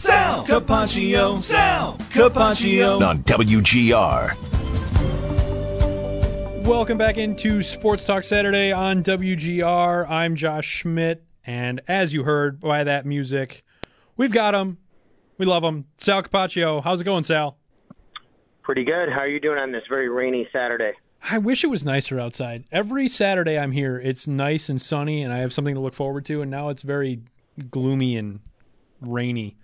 Sal Capaccio. Sal Capaccio. On WGR. Welcome back into Sports Talk Saturday on WGR. I'm Josh Schmit, and as you heard by that music, we've got him. We love him. Sal Capaccio. How's it going, Sal? Pretty good. How are you doing on this very rainy Saturday? I wish it was nicer outside. Every Saturday I'm here, it's nice and sunny, and I have something to look forward to. And now it's very gloomy and rainy.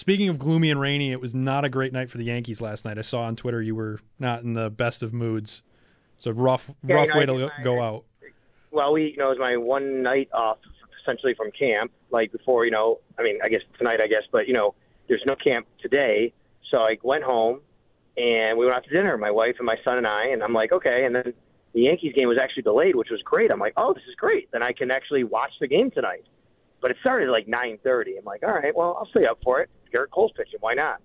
Speaking of gloomy and rainy, it was not a great night for the Yankees last night. I saw on Twitter you were not in the best of moods. It's a rough, Yeah, rough you know, way to go- my- go out. Well, we, you know, it was my one night off essentially from camp. Like before, you know, I mean, I guess tonight, I guess, but you know, there's no camp today, so I went home and we went out to dinner, my wife and my son and I, and I'm like, okay, and then the Yankees game was actually delayed, which was great. I'm like, oh, this is great. Then I can actually watch the game tonight. But it started at like 9:30. I'm like, all right, well, I'll stay up for it. Gerrit Cole's pitching, why not?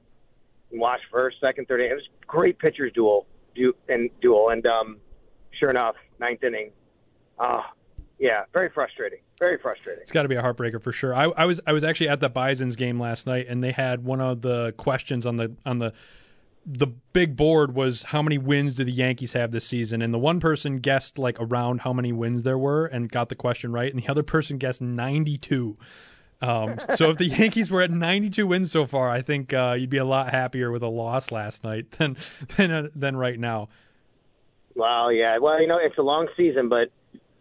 And watch first, second, third. inning. It was a great pitchers duel, du- and duel, and um, sure enough, ninth inning. Uh, yeah, very frustrating. Very frustrating. It's got to be a heartbreaker for sure. I, I was I was actually at the Bison's game last night, and they had one of the questions on the on the the big board was how many wins do the Yankees have this season? And the one person guessed like around how many wins there were and got the question right, and the other person guessed ninety two. Um, so if the Yankees were at 92 wins so far, I think uh, you'd be a lot happier with a loss last night than than uh, than right now. Well, yeah. Well, you know, it's a long season, but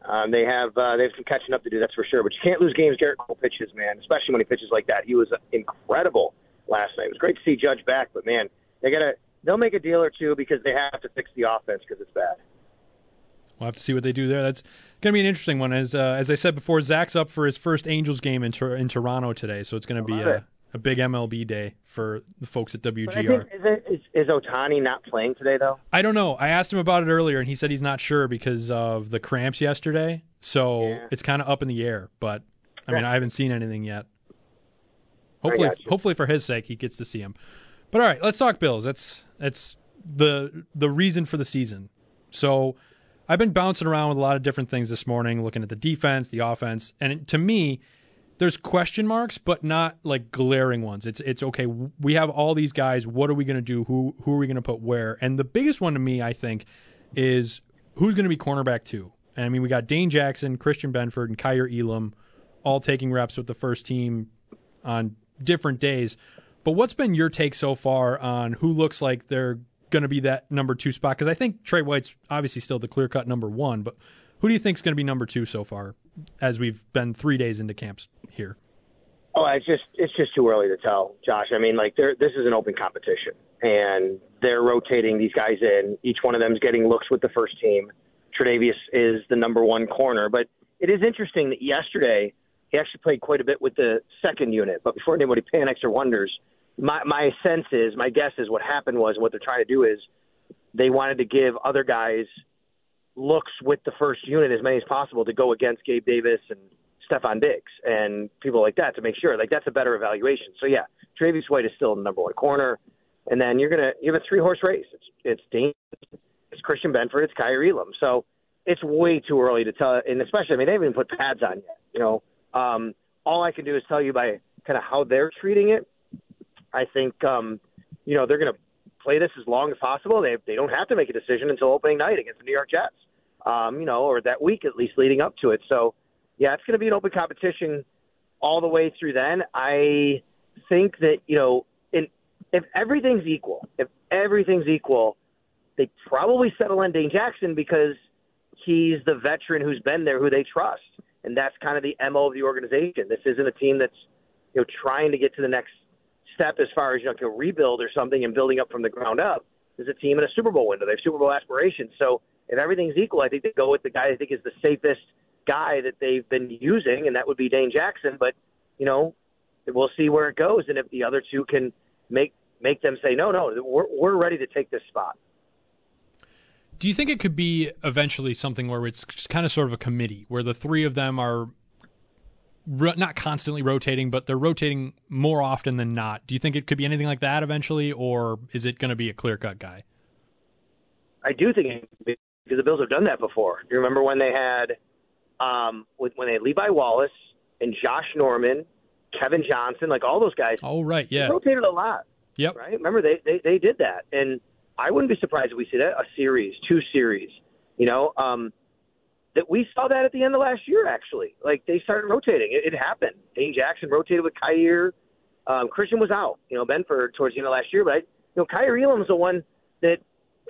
um, they have uh, they have some catching up to do. That's for sure. But you can't lose games. Gerrit Cole pitches, man, especially when he pitches like that. He was incredible last night. It was great to see Judge back, but man, they gotta they'll make a deal or two because they have to fix the offense because it's bad. We'll have to see what they do there. That's going to be an interesting one. As uh, as I said before, Zach's up for his first Angels game in, Tor- in Toronto today, so it's going to be a, it. a big MLB day for the folks at WGR. think, is, it, is, is Ohtani not playing today though? I don't know. I asked him about it earlier, and he said he's not sure because of the cramps yesterday. So Yeah. it's kind of up in the air. But I mean, Yeah. I haven't seen anything yet. Hopefully, hopefully for his sake, he gets to see him. But all right, let's talk Bills. That's that's the the reason for the season. So I've been bouncing around with a lot of different things this morning, looking at the defense, the offense, and to me, there's question marks, but not like glaring ones. It's it's okay. We have all these guys. What are we going to do? Who who are we going to put where? And the biggest one to me, I think, is who's going to be cornerback two. I mean, we got Dane Jackson, Christian Benford, and Kaiir Elam, all taking reps with the first team on different days. But what's been your take so far on who looks like they're going to be that number two spot? Because I think Tre White's obviously still the clear cut number one, but who do you think is going to be number two so far as we've been three days into camps here? Oh, it's just it's just too early to tell, Josh. I mean, like this is an open competition, and they're rotating these guys in. Each one of them is getting looks with the first team. Tredavious is the number one corner, but it is interesting that yesterday he actually played quite a bit with the second unit. But before anybody panics or wonders, my my sense is, my guess is, what happened was what they're trying to do is they wanted to give other guys looks with the first unit as many as possible to go against Gabe Davis and Stefon Diggs and people like that to make sure. Like that's a better evaluation. So yeah, Tre'Davious White is still the number one corner, and then you're gonna you have a three horse race. It's it's Dane, it's Christian Benford, it's Kaiir Elam. So it's way too early to tell, and especially I mean they haven't even put pads on yet. You know, um, all I can do is tell you by kind of how they're treating it. I think, um, you know, they're going to play this as long as possible. They they don't have to make a decision until opening night against the New York Jets, um, you know, or that week at least leading up to it. So, yeah, it's going to be an open competition all the way through. Then I think that you know, in, if everything's equal, if everything's equal, they probably settle on Dane Jackson because he's the veteran who's been there, who they trust, and that's kind of the mo of the organization. This isn't a team that's you know trying to get to the next step as far as you know, a rebuild or something and building up from the ground up. There's a team in a Super Bowl window. They have Super Bowl aspirations. So if everything's equal, I think they go with the guy I think is the safest guy that they've been using, and that would be Dane Jackson. But you know, we'll see where it goes, and if the other two can make make them say no, no, we're we're ready to take this spot. Do you think it could be eventually something where it's kind of sort of a committee where the three of them are ro- not constantly rotating, but they're rotating more often than not? Do you think it could be anything like that eventually, or is it going to be a clear cut guy? I do think because the Bills have done that before. Do you remember when they had um, with, when they had Levi Wallace and Josh Norman, Kevin Johnson, like all those guys. Oh right, yeah, rotated a lot. Yep. Right. Remember they, they they did that, and I wouldn't be surprised if we see that a series, two series. You know, um, that we saw that at the end of last year. Actually, like they started rotating. It, it happened. Dane Jackson rotated with Kaiir. Um, Christian was out. You know, Benford towards the end of last year, but I, you know, Kaiir Elam was the one that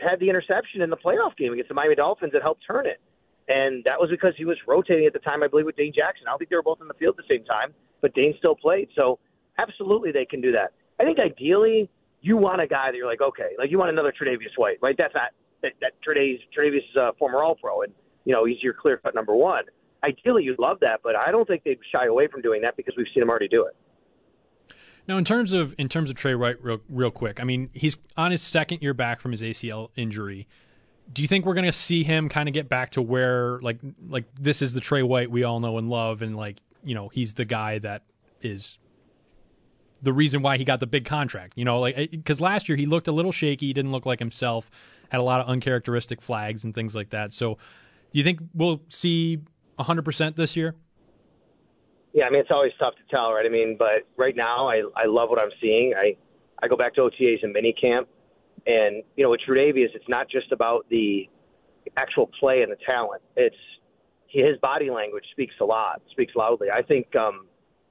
had the interception in the playoff game against the Miami Dolphins that helped turn it. And that was because he was rotating at the time, I believe, with Dane Jackson. I don't think they were both in the field at the same time, but Dane still played. So absolutely they can do that. I think ideally you want a guy that you're like, okay, like you want another Tre'Davious White, right? That's not that, that Tre'Davious, Tre'Davious is a former All Pro, and you know he's your clear cut number one. Ideally, you'd love that, but I don't think they'd shy away from doing that because we've seen him already do it. Now, in terms of in terms of Tre White, real, real quick, I mean he's on his second year back from his ACL injury. Do you think we're going to see him kind of get back to where like like this is the Tre White we all know and love, and like you know he's the guy that is the reason why he got the big contract. You know, like because last year he looked a little shaky, didn't look like himself, had a lot of uncharacteristic flags and things like that. So, do you think we'll see 100% this year? Yeah, I mean it's always tough to tell, right? I mean, but right now I I love what I'm seeing. I I go back to OTAs and minicamp, and you know with Tre'Davious, it's not just about the actual play and the talent. It's his body language speaks a lot, speaks loudly. I think um,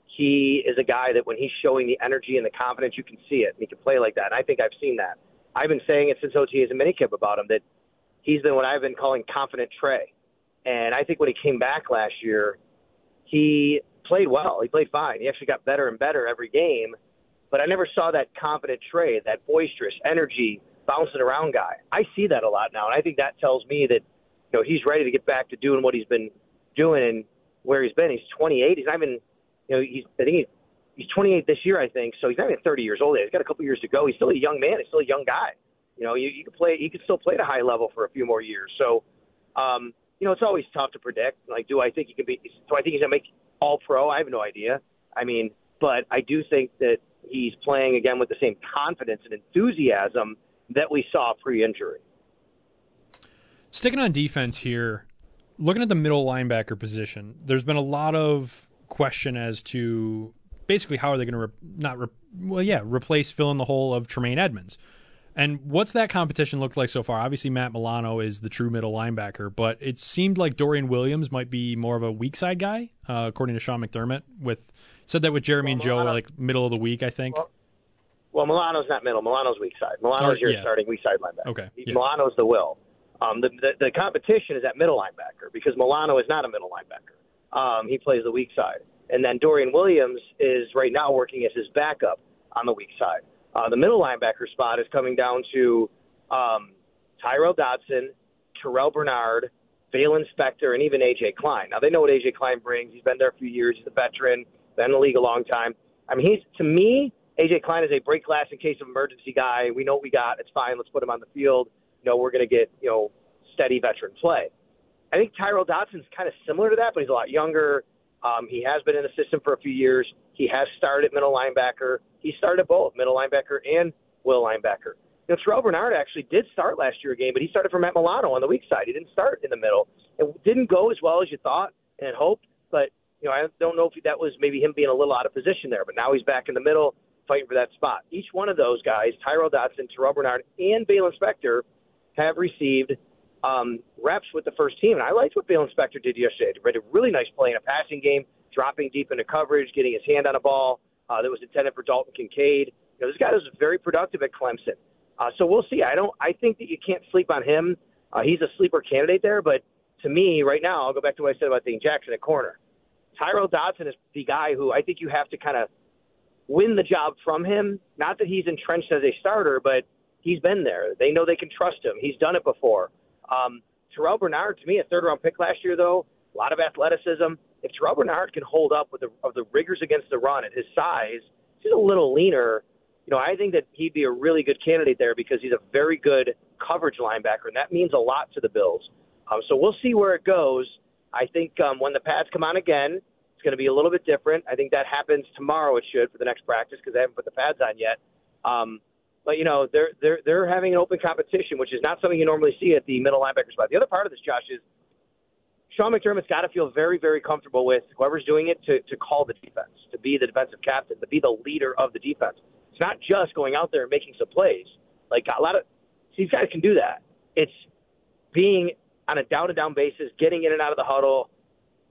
he is a guy that when he's showing the energy and the confidence, you can see it. And he can play like that. And I think I've seen that. I've been saying it since OTAs and minicamp about him that he's been what I've been calling confident Trey. And I think when he came back last year, he played well. He played fine. He actually got better and better every game. But I never saw that confident Trey, that boisterous energy, bouncing around guy. I see that a lot now, and I think that tells me that you know he's ready to get back to doing what he's been doing and where he's been. He's 28. He's not even you know he's I think he's he's 28 this year, I think. So he's not even 30 years old. Yet. He's got a couple years to go. He's still a young man. He's still a young guy. You know, you, you can play. He can still play at a high level for a few more years. So, um, you know, it's always tough to predict. Like, do I think he can be? Do I think he's gonna make All Pro? I have no idea. I mean, but I do think that he's playing again with the same confidence and enthusiasm that we saw pre-injury. Sticking on defense here, looking at the middle linebacker position, there's been a lot of question as to basically how are they going to re- not re- well yeah replace fill in the hole of Tremaine Edmunds. And what's that competition looked like so far? Obviously, Matt Milano is the true middle linebacker, but it seemed like Dorian Williams might be more of a weak side guy, uh, according to Sean McDermott. With said that with Jeremy well, and Joe Milano, like middle of the week, I think. Well, well, Milano's not middle. Milano's weak side. Milano's your yeah. starting weak side linebacker. Okay. Yeah. Milano's the will. Um, the, the the competition is at middle linebacker because Milano is not a middle linebacker. Um, he plays the weak side, and then Dorian Williams is right now working as his backup on the weak side. Uh, the middle linebacker spot is coming down to um, Tyrel Dodson, Terrell Bernard, Baylon Spector, and even AJ Klein. Now they know what AJ Klein brings. He's been there a few years. He's a veteran, been in the league a long time. I mean, he's to me, AJ Klein is a break glass in case of emergency guy. We know what we got. It's fine. Let's put him on the field. You know, we're going to get you know steady veteran play. I think Tyrel Dodson's kind of similar to that, but he's a lot younger. Um, he has been in the system for a few years. He has started at middle linebacker. He started both middle linebacker and will linebacker. You know, Terrell Bernard actually did start last year a game, but he started for Matt Milano on the weak side. He didn't start in the middle. It didn't go as well as you thought and hoped, but you know, I don't know if that was maybe him being a little out of position there, but now he's back in the middle fighting for that spot. Each one of those guys, Tyrel Dodson, Terrell Bernard, and Baylon Spector, have received um, reps with the first team. And I liked what Baylon Spector did yesterday. He made a really nice play in a passing game, dropping deep into coverage, getting his hand on a ball uh, that was intended for Dalton Kincaid. You know, this guy was very productive at Clemson. Uh, so we'll see. I don't. I think that you can't sleep on him. Uh, he's a sleeper candidate there, but to me, right now, I'll go back to what I said about Dane Jackson at corner. Tyrel Dodson is the guy who I think you have to kind of win the job from him. Not that he's entrenched as a starter, but he's been there. They know they can trust him. He's done it before. Um, Terrell Bernard, to me, a third round pick last year, though, a lot of athleticism. If Terrell Bernard can hold up with the, of the rigors against the run at his size, he's a little leaner. You know, I think that he'd be a really good candidate there because he's a very good coverage linebacker, and that means a lot to the Bills. Um, so we'll see where it goes. I think um, when the pads come on again, it's going to be a little bit different. I think that happens tomorrow. It should for the next practice because they haven't put the pads on yet. Um, but you know they're they're they're having an open competition, which is not something you normally see at the middle linebacker spot. The other part of this, Josh, is Sean McDermott's got to feel very very comfortable with whoever's doing it to to call the defense, to be the defensive captain, to be the leader of the defense. It's not just going out there and making some plays. Like a lot of these guys can do that. It's being on a down to down basis, getting in and out of the huddle,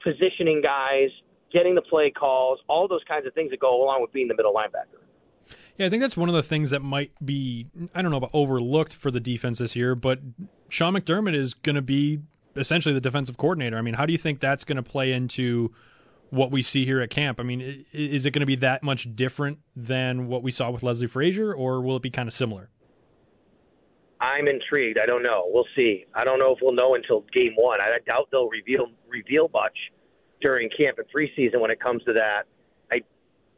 positioning guys, getting the play calls, all those kinds of things that go along with being the middle linebacker. Yeah, I think that's one of the things that might be I don't know about overlooked for the defense this year, but Sean McDermott is going to be essentially the defensive coordinator. I mean, how do you think that's going to play into what we see here at camp? I mean, is it going to be that much different than what we saw with Leslie Frazier, or will it be kind of similar? I'm intrigued. I don't know. We'll see. I don't know if we'll know until game one. I doubt they'll reveal reveal much during camp and preseason when it comes to that. I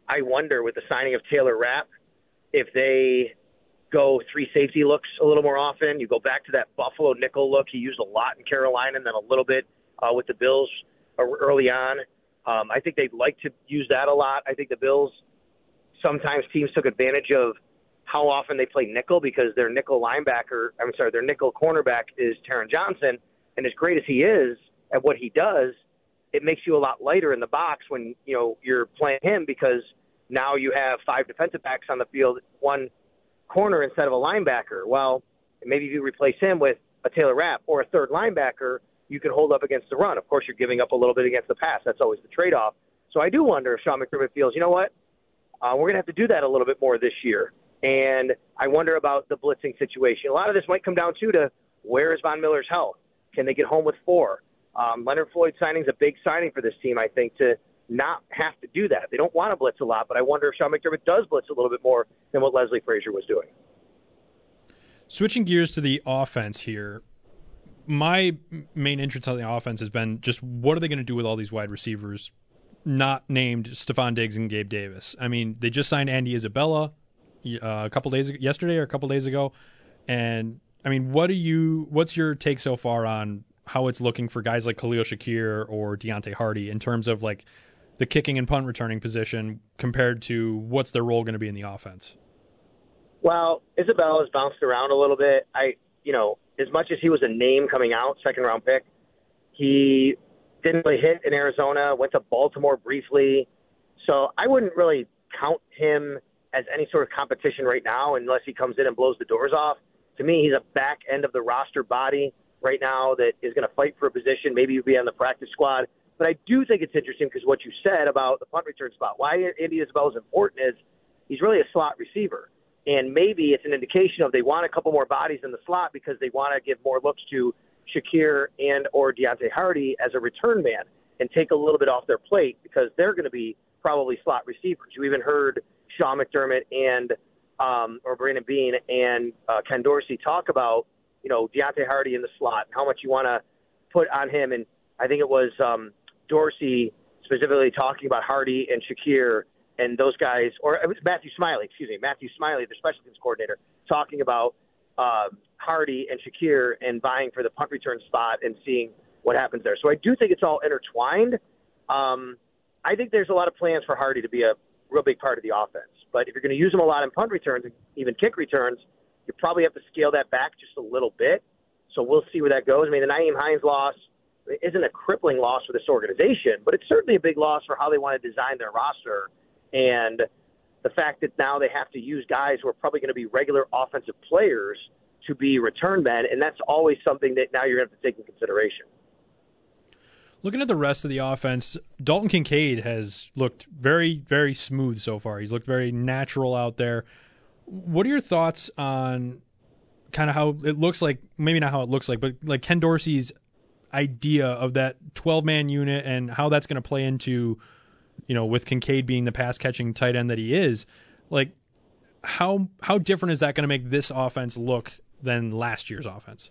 I wonder with the signing of Taylor Rapp if they go three safety looks a little more often. You go back to that Buffalo nickel look he used a lot in Carolina and then a little bit uh, with the Bills early on. Um, I think they'd like to use that a lot. I think the Bills sometimes teams took advantage of how often they play nickel because their nickel linebacker, I'm sorry, their nickel cornerback is Taron Johnson, and as great as he is at what he does, it makes you a lot lighter in the box when you know you're playing him because now you have five defensive backs on the field, one corner instead of a linebacker. Well, maybe if you replace him with a Taylor Rapp or a third linebacker, you can hold up against the run. Of course, you're giving up a little bit against the pass. That's always the trade-off. So I do wonder if Sean McDermott feels, you know what, uh, we're going to have to do that a little bit more this year. And I wonder about the blitzing situation. A lot of this might come down too to where is Von Miller's health? Can they get home with four? Um, Leonard Floyd signing is a big signing for this team, I think, to not have to do that. They don't want to blitz a lot, but I wonder if Sean McDermott does blitz a little bit more than what Leslie Frazier was doing. Switching gears to the offense here, my main interest on the offense has been just what are they going to do with all these wide receivers not named Stefon Diggs and Gabe Davis? I mean, they just signed Andy Isabella uh, a couple days ago, yesterday or a couple days ago, and I mean, what do you? What's your take so far on how it's looking for guys like Khalil Shakir or Deonte Harty in terms of like the kicking and punt returning position compared to what's their role going to be in the offense? Well, Isabella has bounced around a little bit. I, you know, as much as he was a name coming out, second round pick, he didn't really hit in Arizona. Went to Baltimore briefly, so I wouldn't really count him as any sort of competition right now unless he comes in and blows the doors off. To me, he's a back end of the roster body right now that is going to fight for a position. Maybe he'll be on the practice squad. But I do think it's interesting because what you said about the punt return spot, why Andy Isabella is important is he's really a slot receiver. And maybe it's an indication of they want a couple more bodies in the slot because they want to give more looks to Shakir and or Deonte Harty as a return man and take a little bit off their plate because they're going to be probably slot receivers. You even heard Sean McDermott and um, or Brandon Beane and uh, Ken Dorsey talk about you know Deonte Harty in the slot and how much you want to put on him. And I think it was um, Dorsey specifically talking about Harty and Shakir and those guys, or it was Matthew Smiley, excuse me, Matthew Smiley, their special teams coordinator, talking about uh, Harty and Shakir and vying for the punt return spot and seeing what happens there. So I do think it's all intertwined. Um, I think there's a lot of plans for Harty to be a real big part of the offense. But if you're going to use him a lot in punt returns and even kick returns, you probably have to scale that back just a little bit. So we'll see where that goes. I mean, the Nyheim Hines loss isn't a crippling loss for this organization, but it's certainly a big loss for how they want to design their roster and the fact that now they have to use guys who are probably going to be regular offensive players to be return men, and that's always something that now you're going to have to take in consideration. Looking at the rest of the offense, Dalton Kincaid has looked very, very smooth so far. He's looked very natural out there. What are your thoughts on kind of how it looks like? Maybe not how it looks like, but like Ken Dorsey's idea of that 12 man unit and how that's going to play into, you know, with Kincaid being the pass catching tight end that he is. Like, how how different is that going to make this offense look than last year's offense?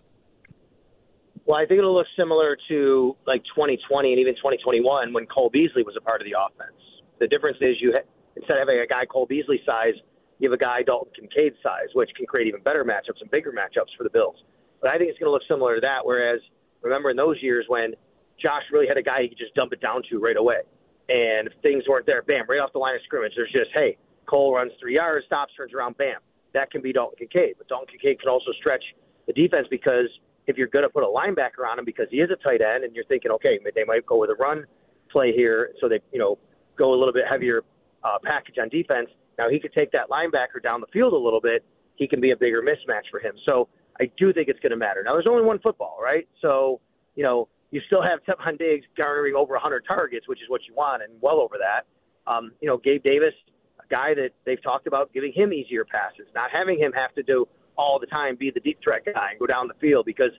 Well, I think it'll look similar to like 2020 and even 2021 when Cole Beasley was a part of the offense. The difference is you ha- instead of having a guy Cole Beasley size, you have a guy Dalton Kincaid size, which can create even better matchups and bigger matchups for the Bills. But I think it's going to look similar to that. Whereas remember in those years when Josh really had a guy he could just dump it down to right away, and if things weren't there, bam, right off the line of scrimmage, there's just hey, Cole runs three yards, stops, turns around, bam. That can be Dalton Kincaid. But Dalton Kincaid can also stretch the defense because if you're going to put a linebacker on him because he is a tight end, and you're thinking, okay, they might go with a run play here, so they you know go a little bit heavier uh, package on defense. Now he could take that linebacker down the field a little bit. He can be a bigger mismatch for him. So I do think it's going to matter. Now there's only one football, right? So you know you still have Stefon Diggs garnering over 100 targets, which is what you want, and well over that. Um, you know, Gabe Davis, a guy that they've talked about giving him easier passes, not having him have to do all the time be the deep threat guy and go down the field because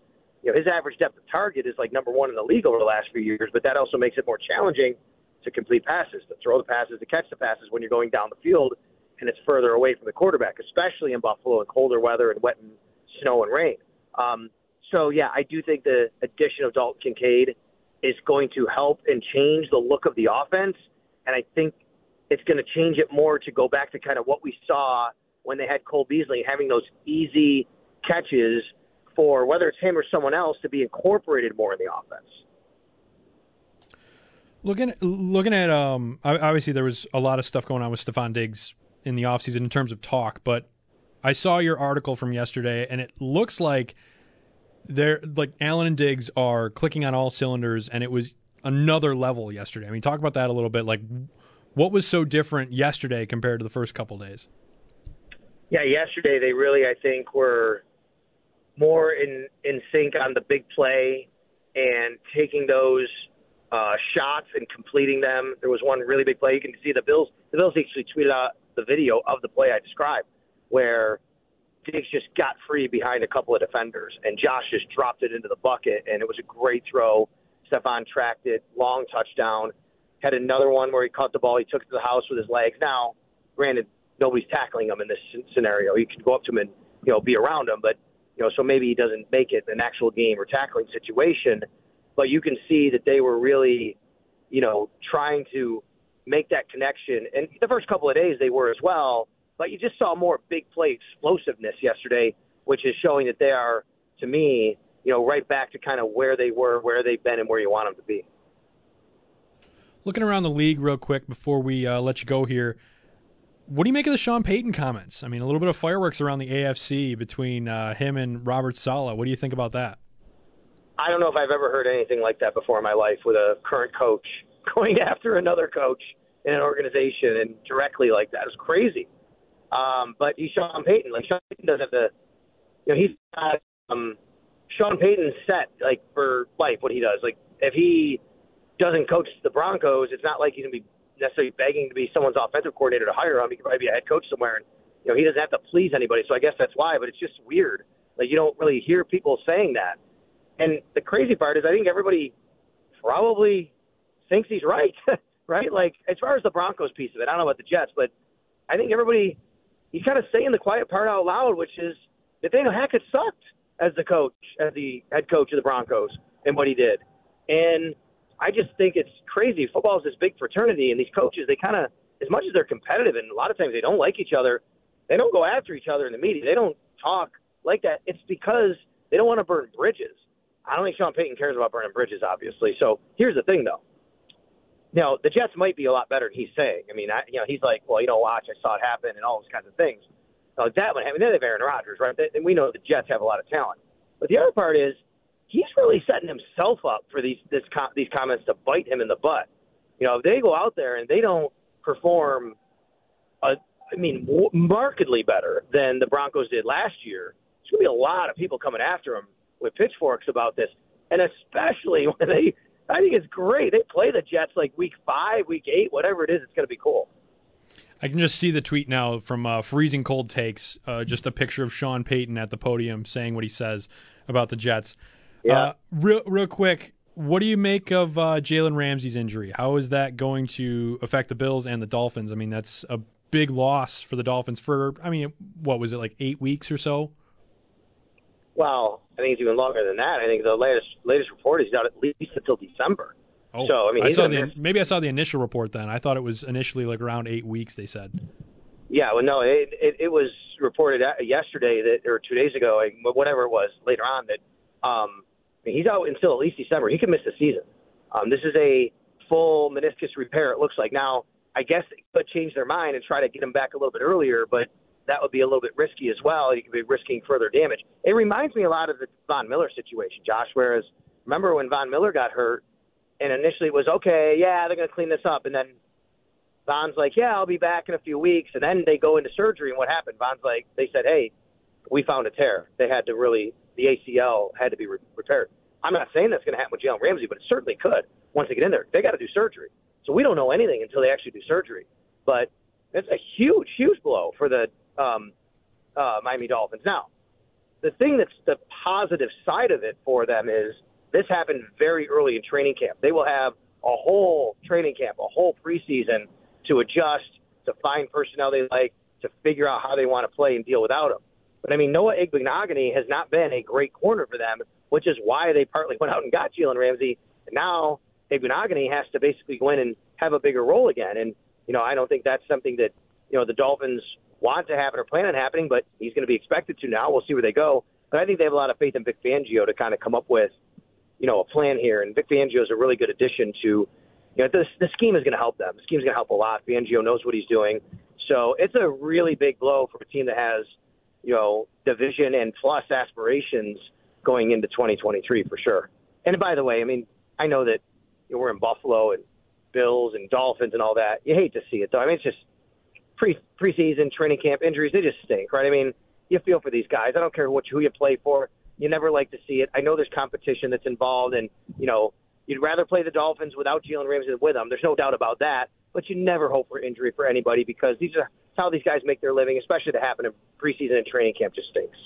you know his average depth of target is like number one in the league over the last few years, but that also makes it more challenging to complete passes, to throw the passes, to catch the passes when you're going down the field and it's further away from the quarterback, especially in Buffalo in colder weather and wet and snow and rain. Um, so yeah, I do think the addition of Dalton Kincaid is going to help and change the look of the offense, and I think it's going to change it more to go back to kind of what we saw when they had Cole Beasley having those easy catches for whether it's him or someone else to be incorporated more in the offense. Looking looking at um obviously there was a lot of stuff going on with Stefon Diggs in the offseason in terms of talk, but I saw your article from yesterday and it looks like they're like Allen and Diggs are clicking on all cylinders and it was another level yesterday. I mean talk about that a little bit like what was so different yesterday compared to the first couple days? Yeah, yesterday they really I think were more in in sync on the big play and taking those uh, shots and completing them. There was one really big play. You can see the Bills. The Bills actually tweeted out the video of the play I described, where Diggs just got free behind a couple of defenders, and Josh just dropped it into the bucket, and it was a great throw. Stefon tracked it, long touchdown. Had another one where he caught the ball, he took it to the house with his legs. Now, granted, nobody's tackling him in this scenario. You can go up to him and you know be around him, but you know so maybe he doesn't make it an actual game or tackling situation. But you can see that they were really, you know, trying to make that connection. And the first couple of days they were as well. But you just saw more big play explosiveness yesterday, which is showing that they are, to me, you know, right back to kind of where they were, where they've been, and where you want them to be. Looking around the league real quick before we uh, let you go here, what do you make of the Sean Payton comments? I mean, a little bit of fireworks around the AFC between uh, him and Robert Saleh. What do you think about that? I don't know if I've ever heard anything like that before in my life with a current coach going after another coach in an organization and directly like that. It's crazy. Um, but he's Sean Payton. Like Sean Payton doesn't have to, you know, he's not, um, Sean Payton's set like for life what he does. Like if he doesn't coach the Broncos, it's not like he's gonna be necessarily begging to be someone's offensive coordinator to hire him. He could probably be a head coach somewhere, and you know he doesn't have to please anybody. So I guess that's why. But it's just weird. Like you don't really hear people saying that. And the crazy part is, I think everybody probably thinks he's right. right? Like as far as the Broncos piece of it, I don't know about the Jets, but I think everybody he's kind of saying the quiet part out loud, which is Nathaniel Hackett sucked as the coach, as the head coach of the Broncos, and what he did. And I just think it's crazy. Football is this big fraternity, and these coaches, they kind of, as much as they're competitive, and a lot of times they don't like each other, they don't go after each other in the media. They don't talk like that. It's because they don't want to burn bridges. I don't think Sean Payton cares about burning bridges, obviously. So here's the thing, though. Know, the Jets might be a lot better than he's saying. I mean, I, you know, he's like, well, you know, watch, I saw it happen, and all those kinds of things. Like that would happen. Then they have Aaron Rodgers, right? And we know the Jets have a lot of talent. But the other part is he's really setting himself up for these this these comments to bite him in the butt. You know, if they go out there and they don't perform, a, I mean, markedly better than the Broncos did last year, there's going to be a lot of people coming after him with pitchforks about this, and especially when they. I think it's great. They play the Jets like week five, week eight, whatever it is. It's going to be cool. I can just see the tweet now from uh, Freezing Cold Takes, uh, just a picture of Sean Payton at the podium saying what he says about the Jets. Yeah. Uh, real, real quick, what do you make of uh, Jalen Ramsey's injury? How is that going to affect the Bills and the Dolphins? I mean, that's a big loss for the Dolphins for, I mean, what was it, like eight weeks or so? Well, I think it's even longer than that. I think the latest latest report is out at least until December. Oh, so I mean, I saw the, maybe I saw the initial report then. I thought it was initially like around eight weeks. They said. Yeah, well, no, it it, it was reported yesterday that or two days ago, whatever it was later on that um, he's out until at least December. He could miss the season. Um, this is a full meniscus repair. It looks like now. I guess they could change their mind and try to get him back a little bit earlier, but that would be a little bit risky as well. You could be risking further damage. It reminds me a lot of the Von Miller situation, Josh. Whereas remember when Von Miller got hurt, and initially it was okay, yeah, they're going to clean this up, and then Von's like, yeah, I'll be back in a few weeks, and then they go into surgery, and what happened? Von's like, they said, hey, we found a tear. They had to really, the ACL had to be re- repaired. I'm not saying that's going to happen with Jalen Ramsey, but it certainly could once they get in there. They got to do surgery, so we don't know anything until they actually do surgery. But it's a huge, huge blow for the um, uh, Miami Dolphins. Now, the thing that's the positive side of it for them is this happened very early in training camp. They will have a whole training camp, a whole preseason to adjust, to find personnel they like, to figure out how they want to play and deal without them. But I mean, Noah Igbinoghene has not been a great corner for them, which is why they partly went out and got Jalen Ramsey. And now Igbinoghene has to basically go in and have a bigger role again. And you know, I don't think that's something that you know the Dolphins want to happen or plan on happening, but he's going to be expected to now. We'll see where they go. But I think they have a lot of faith in Vic Fangio to kind of come up with, you know, a plan here. And Vic Fangio is a really good addition to, you know, the, the scheme is going to help them. The scheme is going to help a lot. Fangio knows what he's doing. So it's a really big blow for a team that has, you know, division and plus aspirations going into 2023 for sure. And by the way, I mean, I know that you know, we're in Buffalo and Bills and Dolphins and all that. You hate to see it though. I mean, it's just pre preseason training camp injuries. They just stink, right? I mean, you feel for these guys. I don't care what who you play for. You never like to see it. I know there's competition that's involved, and you know you'd rather play the Dolphins without Jalen Ramsey than with them. There's no doubt about that. But you never hope for injury for anybody because these are how these guys make their living, especially to happen in preseason and training camp. Just stinks.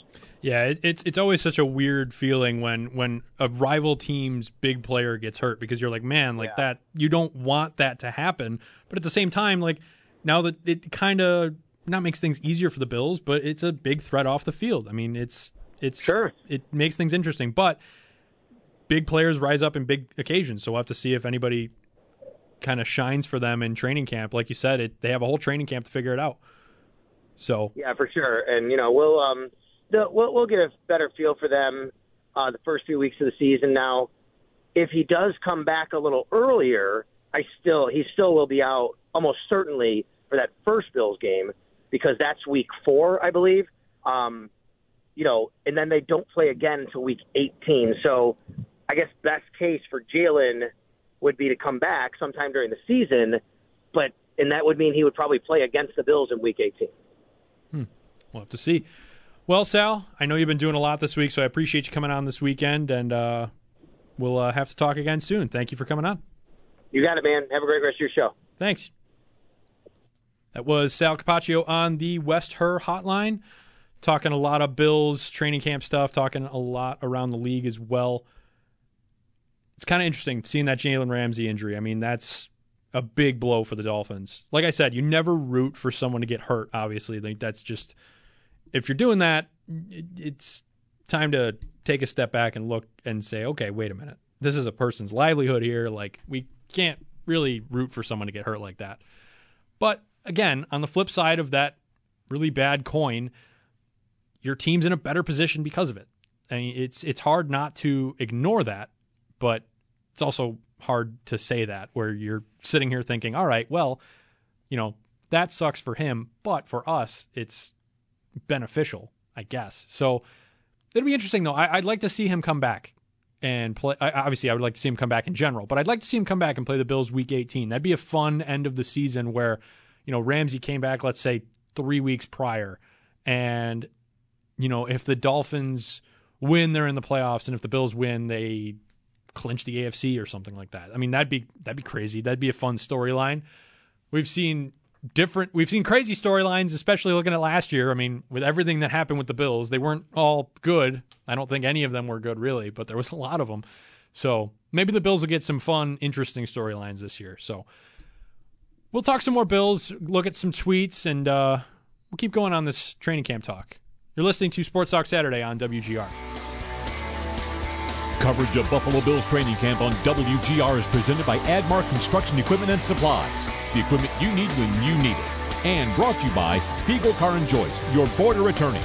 Yeah, it, it's it's always such a weird feeling when when a rival team's big player gets hurt because you're like, man, like yeah. that. You don't want that to happen, but at the same time, like now that it kind of not makes things easier for the Bills, but it's a big threat off the field. I mean, it's it's sure it makes things interesting, but big players rise up in big occasions. So we'll have to see if anybody kind of shines for them in training camp. Like you said, it they have a whole training camp to figure it out. So yeah, for sure, and you know we'll um the, we'll we'll get a better feel for them uh, the first few weeks of the season. Now, if he does come back a little earlier, I still he still will be out almost certainly for that first Bills game because that's week four, I believe. Um, you know, and then they don't play again until week 18. So I guess best case for Jalen would be to come back sometime during the season, but and that would mean he would probably play against the Bills in week 18. Hmm. We'll have to see. Well, Sal, I know you've been doing a lot this week, so I appreciate you coming on this weekend, and uh, we'll uh, have to talk again soon. Thank you for coming on. You got it, man. Have a great rest of your show. Thanks. That was Sal Capaccio on the West Herr hotline, talking a lot of Bills training camp stuff, talking a lot around the league as well. It's kind of interesting seeing that Jalen Ramsey injury. I mean, that's a big blow for the Dolphins. Like I said, you never root for someone to get hurt, obviously. Like that's just if you're doing that, it's time to take a step back and look and say, okay, wait a minute. This is a person's livelihood here. Like we can't really root for someone to get hurt like that. But again, on the flip side of that really bad coin, your team's in a better position because of it. I mean, it's it's hard not to ignore that, but it's also hard to say that where you're sitting here thinking, all right, well, you know, that sucks for him, but for us, it's beneficial, I guess. So it'll be interesting though. I, would like to see him come back and play. Obviously, I would like to see him come back in general, but I'd like to see him come back and play the Bills Week 18. That'd be a fun end of the season where, you know, Ramsey came back, let's say three weeks prior, and you know, if the Dolphins win, they're in the playoffs, and if the Bills win, they clinch the AFC or something like that. I mean, that'd be that'd be crazy. That'd be a fun storyline. We've seen different we've seen crazy storylines especially looking at last year i mean with everything that happened with the bills they weren't all good i don't think any of them were good really but there was a lot of them so maybe the bills will get some fun interesting storylines this year so we'll talk some more bills look at some tweets and uh, we'll keep going on this training camp talk you're listening to sports talk saturday on wgr Coverage of Buffalo Bills training camp on WGR is presented by Admark Construction Equipment and Supplies. The equipment you need when you need it. And brought to you by Beagle Car and Joyce, your border attorneys.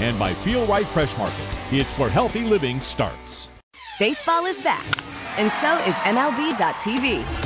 And by Feel Rite Fresh Markets. It's where healthy living starts. Baseball is back, and so is MLB.tv.